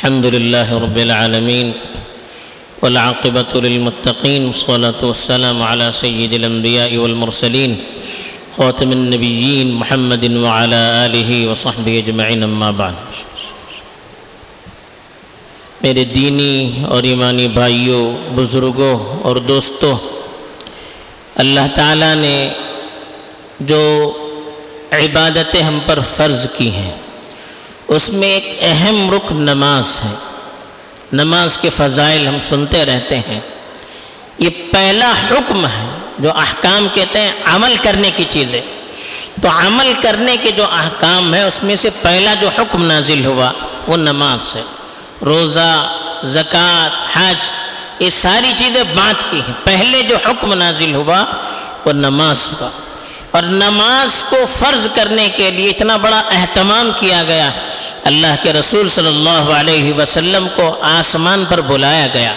الحمد لله رب العالمين والعاقبة للمتقين والصلاة والسلام على سيد الأنبياء والمرسلين خاتم النبيين محمد وعلى آله وصحبه أجمعين أما بعد. میرے دینی اور ایمانی بھائیوں بزرگوں اور دوستوں اللہ تعالیٰ نے جو عبادتیں ہم پر فرض کی ہیں اس میں ایک اہم رکن نماز ہے۔ نماز کے فضائل ہم سنتے رہتے ہیں۔ یہ پہلا حکم ہے جو احکام کہتے ہیں عمل کرنے کی چیزیں۔ تو عمل کرنے کے جو احکام ہے اس میں سے پہلا جو حکم نازل ہوا وہ نماز ہے۔ روزہ، زکوٰۃ، حج، یہ ساری چیزیں بات کی ہیں۔ پہلے جو حکم نازل ہوا وہ نماز ہوا۔ اور نماز کو فرض کرنے کے لیے اتنا بڑا اہتمام کیا گیا اللہ کے رسول صلی اللہ علیہ وسلم کو آسمان پر بلایا گیا۔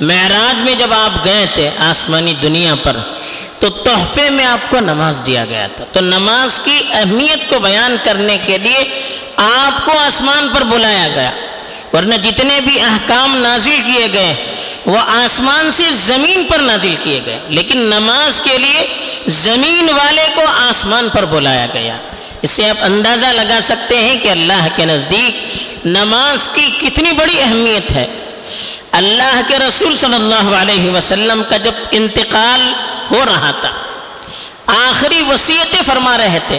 معراج میں جب آپ گئے تھے آسمانی دنیا پر، تو تحفے میں آپ کو نماز دیا گیا تھا۔ تو نماز کی اہمیت کو بیان کرنے کے لیے آپ کو آسمان پر بلایا گیا۔ ورنہ جتنے بھی احکام نازل کیے گئے، وہ آسمان سے زمین پر نازل کیے گئے۔ لیکن نماز کے لیے زمین والے کو آسمان پر بلایا گیا۔ اس سے آپ اندازہ لگا سکتے ہیں کہ اللہ کے نزدیک نماز کی کتنی بڑی اہمیت ہے۔ اللہ کے رسول صلی اللہ علیہ وسلم کا جب انتقال ہو رہا تھا آخری وصیتیں فرما رہے تھے۔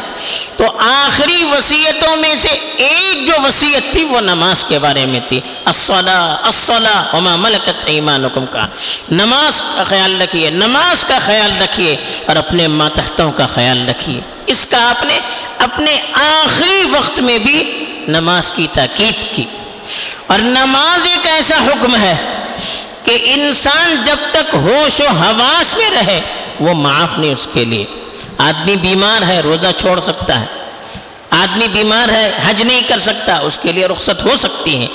تو آخری وصیتوں میں سے ایک جو وصیت تھی وہ نماز کے بارے میں تھی۔ وما ملکت ایمانکم کا۔ نماز کا خیال رکھیے، نماز کا خیال رکھیے اور اپنے ماتحتوں کا خیال رکھیے۔ اس کا آپ نے اپنے آخری وقت میں بھی نماز کی تاکید کی۔ اور نماز ایک ایسا حکم ہے کہ انسان جب تک ہوش و حواس میں رہے، وہ معاف نہیں اس کے لیے۔ آدمی بیمار ہے، روزہ چھوڑ سکتا ہے۔ آدمی بیمار ہے، حج نہیں کر سکتا، اس کے لیے رخصت ہو سکتی ہے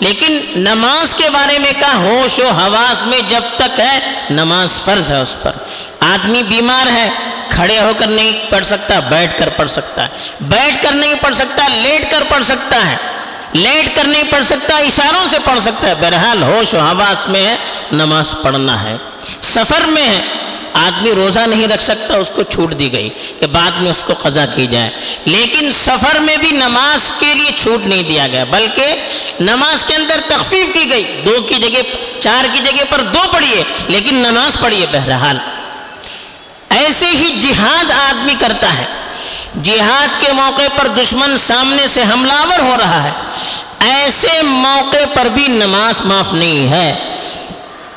لیکن نماز کے بارے میں کہا ہوش و حواس میں جب تک ہے، نماز فرض ہے اس پر۔ آدمی بیمار ہے، کھڑے ہو کر نہیں پڑھ سکتا، بیٹھ کر پڑھ سکتا ہے۔ بیٹھ کر نہیں پڑھ سکتا، لیٹ کر پڑھ سکتا ہے۔ لیٹ کر نہیں پڑھ سکتا، اشاروں سے پڑھ سکتا ہے۔ بہرحال ہوش و حواس میں ہے، نماز پڑھنا ہے۔ سفر میں ہے آدمی روزہ نہیں رکھ سکتا، اس کو چھوٹ دی گئی کہ بعد میں اس کو قضا کی جائے۔ لیکن سفر میں بھی نماز کے لیے چھوٹ نہیں دیا گیا، بلکہ نماز کے اندر تخفیف کی گئی۔ دو کی جگہ، چار کی جگہ پر دو پڑھیے، لیکن نماز پڑھیے بہرحال۔ ایسے ہی جہاد آدمی کرتا ہے۔ جہاد کے موقع پر دشمن سامنے سے حملہ ور ہو رہا ہے۔ ایسے موقع پر بھی نماز معاف نہیں ہے۔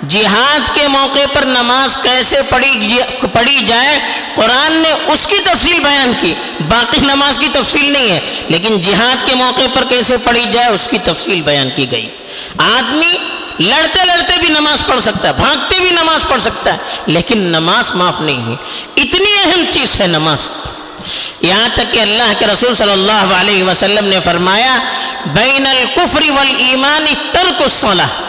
جہاد کے موقع پر نماز کیسے پڑھی پڑھی جائے؟ قرآن نے اس کی تفصیل بیان کی۔ باقی نماز کی تفصیل نہیں ہے، لیکن جہاد کے موقع پر کیسے پڑھی جائے اس کی تفصیل بیان کی گئی۔ آدمی لڑتے لڑتے بھی نماز پڑھ سکتا ہے، بھاگتے بھی نماز پڑھ سکتا ہے، لیکن نماز معاف نہیں ہے اتنی اہم چیز ہے نماز۔ یہاں تک کہ اللہ کے رسول صلی اللہ علیہ وسلم نے فرمایا، بین الکفر والایمان ترک الصلاح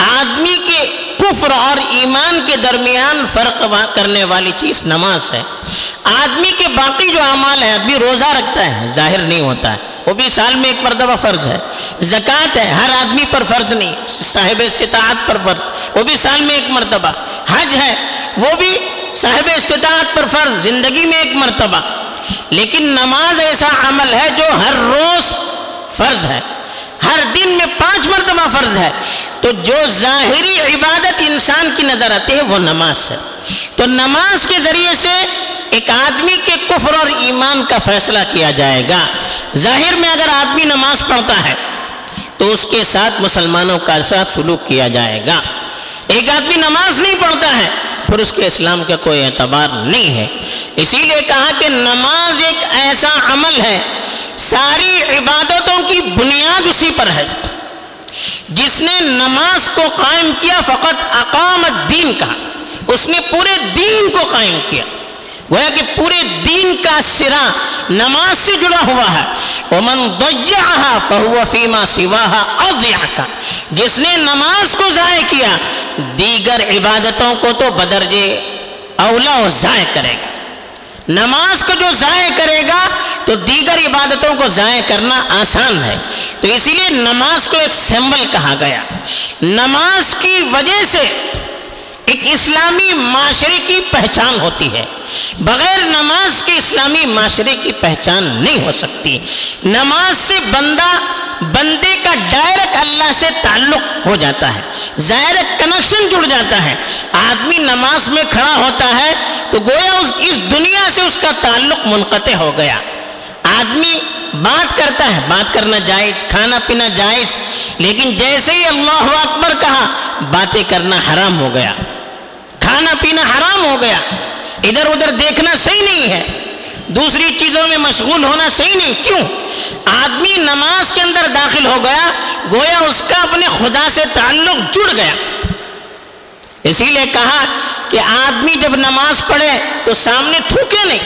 آدمی کے کفر اور ایمان کے درمیان فرق کرنے والی چیز نماز ہے۔ آدمی کے باقی جو اعمال ہیں، آدمی روزہ رکھتا ہے، ظاہر نہیں ہوتا۔ ہے وہ بھی سال میں ایک مرتبہ فرض ہے۔ زکوٰۃ ہے، ہر آدمی پر فرض نہیں، صاحب استطاعت پر فرض۔ وہ بھی سال میں ایک مرتبہ۔ حج ہے، وہ بھی صاحب استطاعت پر فرض، زندگی میں ایک مرتبہ۔ لیکن نماز ایسا عمل ہے جو ہر روز فرض ہے۔ ہر دن میں پانچ مرتبہ فرض ہے۔ تو جو ظاہری عبادت انسان کی نظر آتی ہے وہ نماز ہے۔ تو نماز کے ذریعے سے ایک آدمی کے کفر اور ایمان کا فیصلہ کیا جائے گا۔ ظاہر میں اگر آدمی نماز پڑھتا ہے تو اس کے ساتھ مسلمانوں کا ساتھ سلوک کیا جائے گا۔ ایک آدمی نماز نہیں پڑھتا ہے، پھر اس کے اسلام کا کوئی اعتبار نہیں ہے۔ اسی لیے کہا کہ نماز ایک ایسا عمل ہے، ساری عبادتوں کی بنیاد اسی پر ہے۔ جس نے نماز کو قائم کیا فقط اقامت دین کا اس نے پورے دین کو قائم کیا۔ گویا کہ پورے دین کا سرا نماز سے جڑا ہوا ہے۔ ومن ضیعها فهو فيما سواها اضيع کا جس نے نماز کو ضائع کیا، دیگر عبادتوں کو تو بدرجے اولا و ضائع کرے گا۔ نماز کو جو ضائع کرے گا تو دیگر عبادتوں کو ضائع کرنا آسان ہے۔ تو اسی لیے نماز کو ایک سمبل کہا گیا۔ نماز کی وجہ سے ایک اسلامی معاشرے کی پہچان ہوتی ہے۔ بغیر نماز کے اسلامی معاشرے کی پہچان نہیں ہو سکتی۔ نماز سے بندہ، بندے کا ڈائریکٹ اللہ سے تعلق ہو جاتا ہے۔ ظاہر کنیکشن جڑ جاتا ہے۔ آدمی نماز میں کھڑا ہوتا ہے تو گویا اس اس دنیا سے اس کا تعلق منقطع ہو گیا۔ آدمی بات کرتا ہے، بات کرنا جائز، کھانا پینا جائز، لیکن جیسے ہی اللہ اکبر کہا، باتیں کرنا حرام ہو گیا۔ کھانا پینا حرام ہو گیا۔ ادھر ادھر دیکھنا صحیح نہیں ہے۔ دوسری چیزوں میں مشغول ہونا صحیح نہیں۔ کیوں؟ آدمی نماز کے اندر داخل ہو گیا، گویا اس کا اپنے خدا سے تعلق جڑ گیا۔ اسی لیے کہا کہ آدمی جب نماز پڑھے تو سامنے تھوکے نہیں،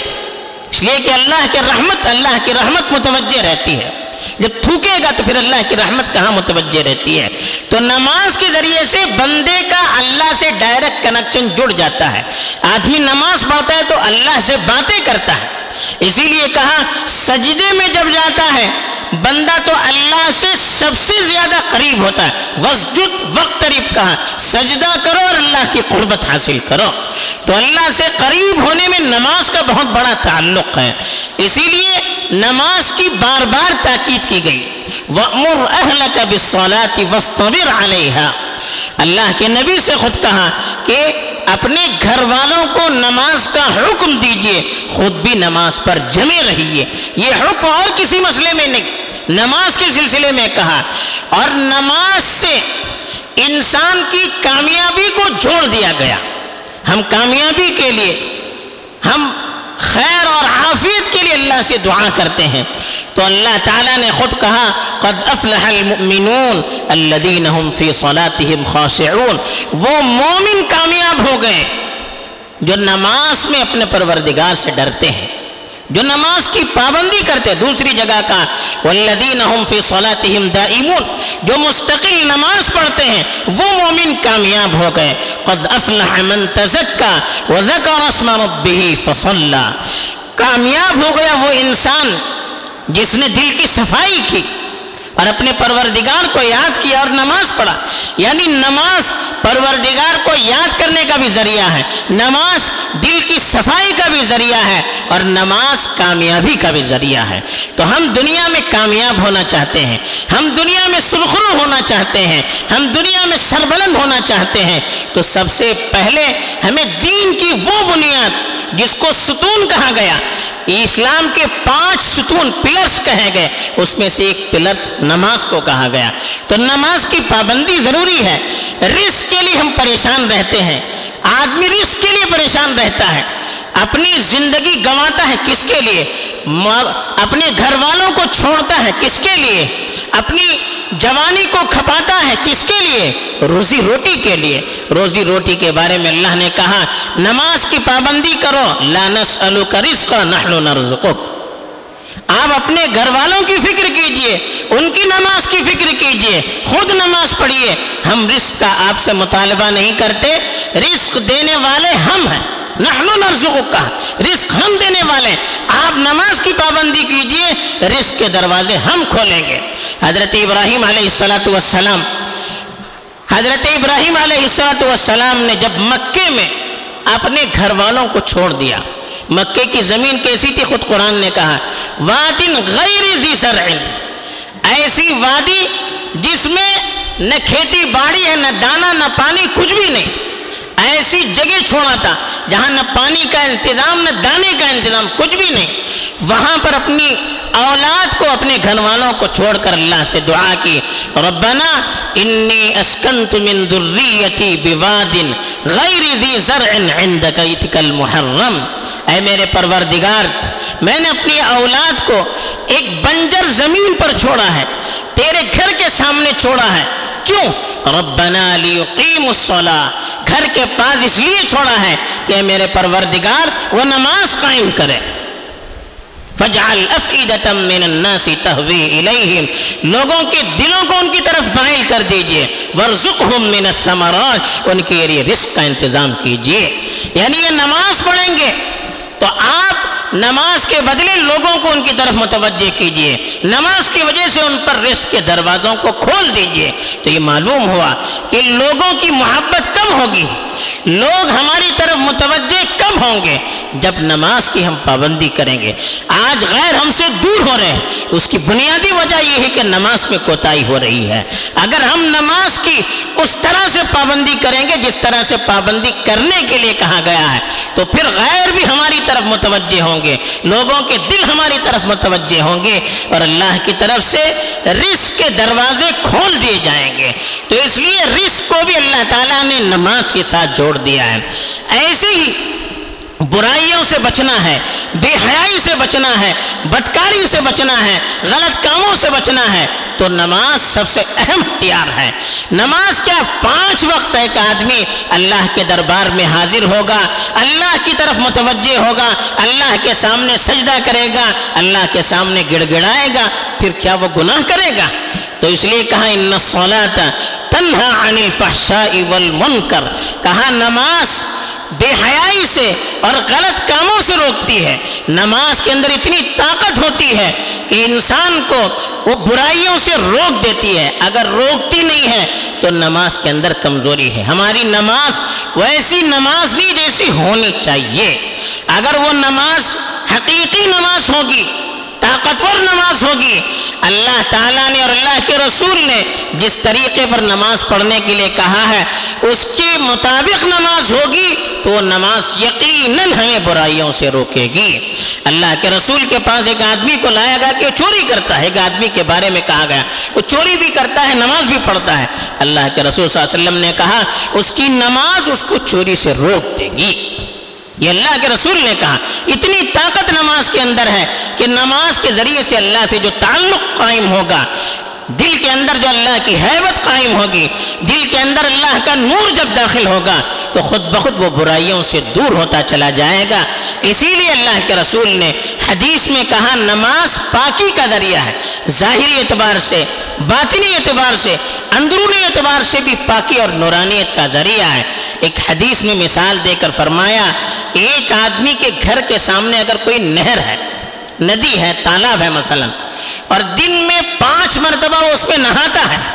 اس لیے کہ اللہ کے رحمت، اللہ کی رحمت متوجہ رہتی ہے۔ جب تھوکے گا تو پھر اللہ کی رحمت کہاں متوجہ رہتی ہے؟ تو نماز کے ذریعے سے بندے کا اللہ سے ڈائریکٹ کنیکشن جڑ جاتا ہے۔ آدمی نماز پڑھتا ہے تو اللہ سے باتیں کرتا ہے۔ اسی لیے کہا، سجدے میں جب جاتا ہے، بندہ تو اللہ سے سب سے زیادہ قریب ہوتا ہے۔ وسجد، وقت قریب کہا۔ سجدہ کرو اور اللہ کی قربت حاصل کرو۔ تو اللہ سے قریب ہونے میں نماز کا بہت بڑا تعلق ہے۔ اسی لیے نماز کی بار بار تاکید کی گئی۔ وَأْمُرْ أَهْلَكَ بِالصَّلَاةِ وَاسْطَبِرْ عَلَيْهَا۔ اللہ کے نبی سے خود کہا کہ اپنے گھر والوں کو نماز کا حکم دیجیے، خود بھی نماز پر جمے رہیے۔ یہ حکم اور کسی مسئلے میں نہیں، نماز کے سلسلے میں کہا۔ اور نماز سے انسان کی کامیابی کو جوڑ دیا گیا۔ ہم کامیابی کے لیے، ہم خیر اور عافیت کے لیے اللہ سے دعا کرتے ہیں۔ تو اللہ تعالیٰ نے خود کہا، قد افلح المؤمنون الذين هم في صلاتهم خاشعون۔ وہ مومن کامیاب ہو گئے جو نماز میں اپنے پروردگار سے ڈرتے ہیں۔ جو نماز کی پابندی کرتے دوسری جگہ کا والذین هم فی صلاتهم دائمون۔ جو مستقل نماز پڑھتے ہیں، وہ مومن کامیاب ہو گئے۔ قد افلح من تزکا وذکر اسم ربه فصلى۔ کامیاب ہو گیا وہ انسان جس نے دل کی صفائی کی۔ اور اپنے پروردگار کو یاد کیا اور نماز پڑھا۔ یعنی نماز پروردگار کو یاد کرنے کا بھی ذریعہ ہے، نماز دل کی صفائی کا بھی ذریعہ ہے اور نماز کامیابی کا بھی ذریعہ ہے۔ تو ہم دنیا میں کامیاب ہونا چاہتے ہیں، ہم دنیا میں سرخرو ہونا چاہتے ہیں، ہم دنیا میں سربلند ہونا چاہتے ہیں۔ تو سب سے پہلے ہمیں دین کی وہ بنیاد جس کو ستون کہا گیا، اسلام کے پانچ ستون پلرز کہے گئے، اس میں سے ایک پلر نماز کو کہا گیا۔ تو نماز کی پابندی ضروری ہے۔ رزق کے لیے ہم پریشان رہتے ہیں۔ آدمی رزق کے لیے پریشان رہتا ہے۔ اپنی زندگی گنواتا ہے کس کے لیے؟ اپنے گھر والوں کو چھوڑتا ہے کس کے لیے؟ اپنی جوانی کو کھپاتا ہے کس کے لیے؟ روزی روٹی کے لیے۔ روزی روٹی کے بارے میں اللہ نے کہا، نماز کی پابندی کرو۔ لا نسألک رزق نحن نرزقک۔ آپ اپنے گھر والوں کی فکر کیجیے، ان کی نماز کی فکر کیجیے۔ خود نماز پڑھیے ہم رزق کا آپ سے مطالبہ نہیں کرتے۔ رزق دینے والے ہم ہیں۔ نحن نرزقک کا رزق ہم دینے والے آپ نماز کی پابندی کیجیے، رزق کے دروازے ہم کھولیں گے۔ حضرت ابراہیم علیہ السلام حضرت ابراہیم علیہ السلام نے جب مکے میں اپنے گھر والوں کو چھوڑ دیا، مکے کی زمین کیسی تھی؟ خود قرآن نے کہا وادن غیر ذی سرع ایسی وادی جس میں نہ کھیتی باڑی ہے، نہ دانا، نہ پانی، کچھ بھی نہیں۔ ایسی جگہ چھوڑا تھا جہاں نہ پانی کا انتظام، نہ دانے کا انتظام، کچھ بھی نہیں۔ وہاں پر اپنی اولاد کو، اپنے گھر والوں کو چھوڑ کر اللہ سے دعا کی۔ ربنا انی اسکنت من ذریتی بواد غیر ذی زرع عندک، ایتک المحرم۔ اے میرے پروردگار، میں نے اپنی اولاد کو ایک بنجر زمین پر چھوڑا ہے، تیرے گھر کے سامنے چھوڑا ہے۔ کیوں؟ ربنا لیقیم الصلاة۔ گھر کے پاس اس لیے چھوڑا ہے کہ میرے پروردگار وہ نماز قائم کرے۔ فجعل افئدتا من الناس تہوی الیہم لوگوں کے دلوں کو ان کی طرف بائل کر دیجیے۔ ورزقہم من الثمرات۔ ان کے لیے رزق کا انتظام کیجیے۔ یعنی یہ نماز پڑھیں گے۔ تو آپ نماز کے بدلے لوگوں کو ان کی طرف متوجہ کیجیے۔ نماز کی وجہ سے ان پر رزق کے دروازوں کو کھول دیجیے۔ تو یہ معلوم ہوا کہ لوگوں کی محبت کب ہوگی؟ لوگ ہماری طرف متوجہ کب ہوں گے جب نماز کی ہم پابندی کریں گے۔ آج غیر ہم سے دور ہو رہے ہیں۔ اس کی بنیادی وجہ یہ ہے کہ نماز میں کوتاہی ہو رہی ہے۔ اگر ہم نماز کی اس طرح سے پابندی کریں گے جس طرح سے پابندی کرنے کے لیے کہا گیا ہے، تو پھر غیر بھی ہماری طرف متوجہ ہوں گے۔ لوگوں کے دل ہماری طرف متوجہ ہوں گے اور اللہ کی طرف سے رزق کے دروازے کھول دیے جائیں گے۔ تو اس لیے رزق کو بھی اللہ تعالیٰ نے نماز کے ساتھ جوڑ دیا ہے۔ ایسے ہی برائیوں سے بچنا ہے، بے حیائی سے بچنا ہے بدکاری سے بچنا ہے، غلط کاموں سے بچنا ہے۔ تو نماز سب سے اہم اختیار ہے۔ نماز کیا پانچ وقت ایک آدمی اللہ کے دربار میں حاضر ہوگا، اللہ کی طرف متوجہ ہوگا، اللہ کے سامنے سجدہ کرے گا، اللہ کے سامنے گڑ گڑائے گا، پھر کیا وہ گناہ کرے گا؟ تو اس لیے کہا، ان تنہا عن الفحشاء والمنکر. کہا، نماز بے حیائی سے اور غلط کاموں سے روکتی ہے۔ نماز کے اندر اتنی طاقت ہوتی ہے کہ انسان کو وہ برائیوں سے روک دیتی ہے۔ اگر روکتی نہیں ہے تو نماز کے اندر کمزوری ہے۔ ہماری نماز ویسی نماز نہیں جیسی ہونی چاہیے۔ اگر وہ نماز حقیقی نماز ہوگی طاقتور نماز ہوگی۔ اللہ تعالیٰ نے اور اللہ کے رسول نے جس طریقے پر نماز پڑھنے کے لیے کہا ہے، اس کے مطابق نماز ہوگی تو وہ نماز یقیناً ہمیں برائیوں سے روکے گی۔ اللہ کے رسول کے پاس ایک آدمی کو لایا گیا کہ وہ چوری کرتا ہے۔ ایک آدمی کے بارے میں کہا گیا، وہ چوری بھی کرتا ہے، نماز بھی پڑھتا ہے۔ اللہ کے رسول صلی اللہ علیہ وسلم نے کہا، اس کی نماز اس کو چوری سے روک دے گی۔ یہ اللہ کے رسول نے کہا، اتنی طاقت نماز کے اندر ہے کہ نماز کے ذریعے سے اللہ سے جو تعلق قائم ہوگا، دل کے اندر جو اللہ کی حیبت قائم ہوگی، دل کے اندر اللہ کا نور جب داخل ہوگا تو خود بخود وہ برائیوں سے دور ہوتا چلا جائے گا۔ اسی لیے اللہ کے رسول نے حدیث میں کہا، نماز پاکی کا ذریعہ ہے۔ ظاہری اعتبار سے، باطنی اعتبار سے، اندرونی اعتبار سے بھی پاکی اور نورانیت کا ذریعہ ہے۔ ایک حدیث میں مثال دے کر فرمایا، ایک آدمی کے گھر کے سامنے اگر کوئی نہر ہے، ندی ہے، تالاب ہے مثلا، اور دن میں پانچ مرتبہ وہ اس پہ نہاتا ہے۔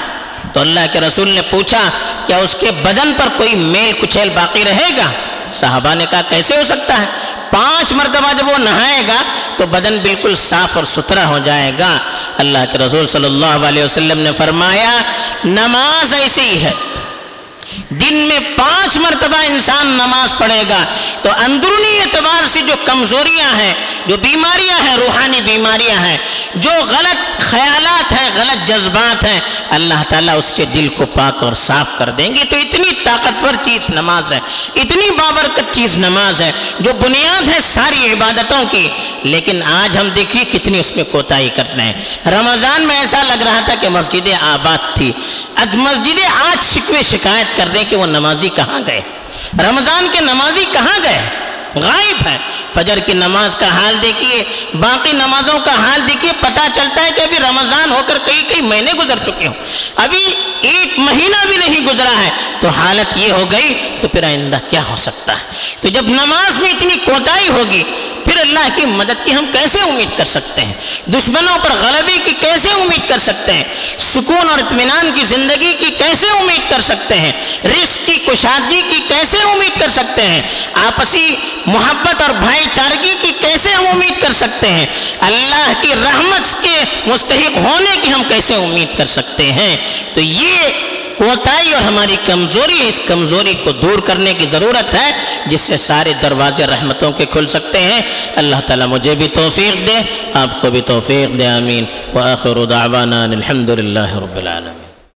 تو اللہ کے رسول نے پوچھا، کیا اس کے بدن پر کوئی میل کچیل باقی رہے گا؟ صحابہ نے کہا، کیسے ہو سکتا ہے؟ پانچ مرتبہ جب وہ نہائے گا تو بدن بالکل صاف اور ستھرا ہو جائے گا۔ اللہ کے رسول صلی اللہ علیہ وسلم نے فرمایا، نماز ایسی ہے۔ دن میں پانچ مرتبہ انسان نماز پڑھے گا۔ تو اندرونی اعتبار سے جو کمزوریاں ہیں، جو بیماریاں ہیں، روحانی بیماریاں ہیں جو غلط خیالات ہیں، غلط جذبات ہیں، اللہ تعالیٰ اس سے دل کو پاک اور صاف کر دیں گے۔ تو اتنی طاقتور چیز نماز ہے، اتنی بابرکت چیز نماز ہے جو بنیاد ہے ساری عبادتوں کی۔ لیکن آج ہم دیکھیے کتنی اس میں کوتاہی کرتے ہیں۔ رمضان میں ایسا لگ رہا تھا کہ مسجدیں آباد تھی۔ مسجدیں آج شکوے شکایت کر رہے کہ وہ نمازی کہاں گئے؟ رمضان کے نمازی کہاں گئے؟ غائب ہے۔ فجر کی نماز کا حال دیکھیے، باقی نمازوں کا حال دیکھیے پتا چلتا ہے کہ ابھی رمضان ہو کر کئی کئی مہینے گزر چکے ہوں۔ ابھی ایک مہینہ بھی نہیں گزرا ہے۔ تو حالت یہ ہو گئی، تو پھر آئندہ کیا ہو سکتا ہے؟ تو جب نماز میں اتنی کوتاہی ہوگی، پھر اللہ کی مدد کی ہم کیسے امید کر سکتے ہیں؟ دشمنوں پر غلبی کی کیسے امید کر سکتے ہیں؟ سکون اور اطمینان کی زندگی کی کیسے امید کر سکتے ہیں؟ رزق کی کشادگی کی کیسے امید کر سکتے ہیں؟ آپسی محبت اور بھائی چارگی کی کیسے ہم امید کر سکتے ہیں؟ اللہ کی رحمت کے مستحق ہونے کی ہم کیسے امید کر سکتے ہیں؟ تو یہ کوتاہی اور ہماری کمزوری ہے، اس کمزوری کو دور کرنے کی ضرورت ہے، جس سے سارے دروازے رحمتوں کے کھل سکتے ہیں۔ اللہ تعالیٰ مجھے بھی توفیق دے، آپ کو بھی توفیق دے، آمین۔ وآخر دعوانا الحمد للہ رب العالمين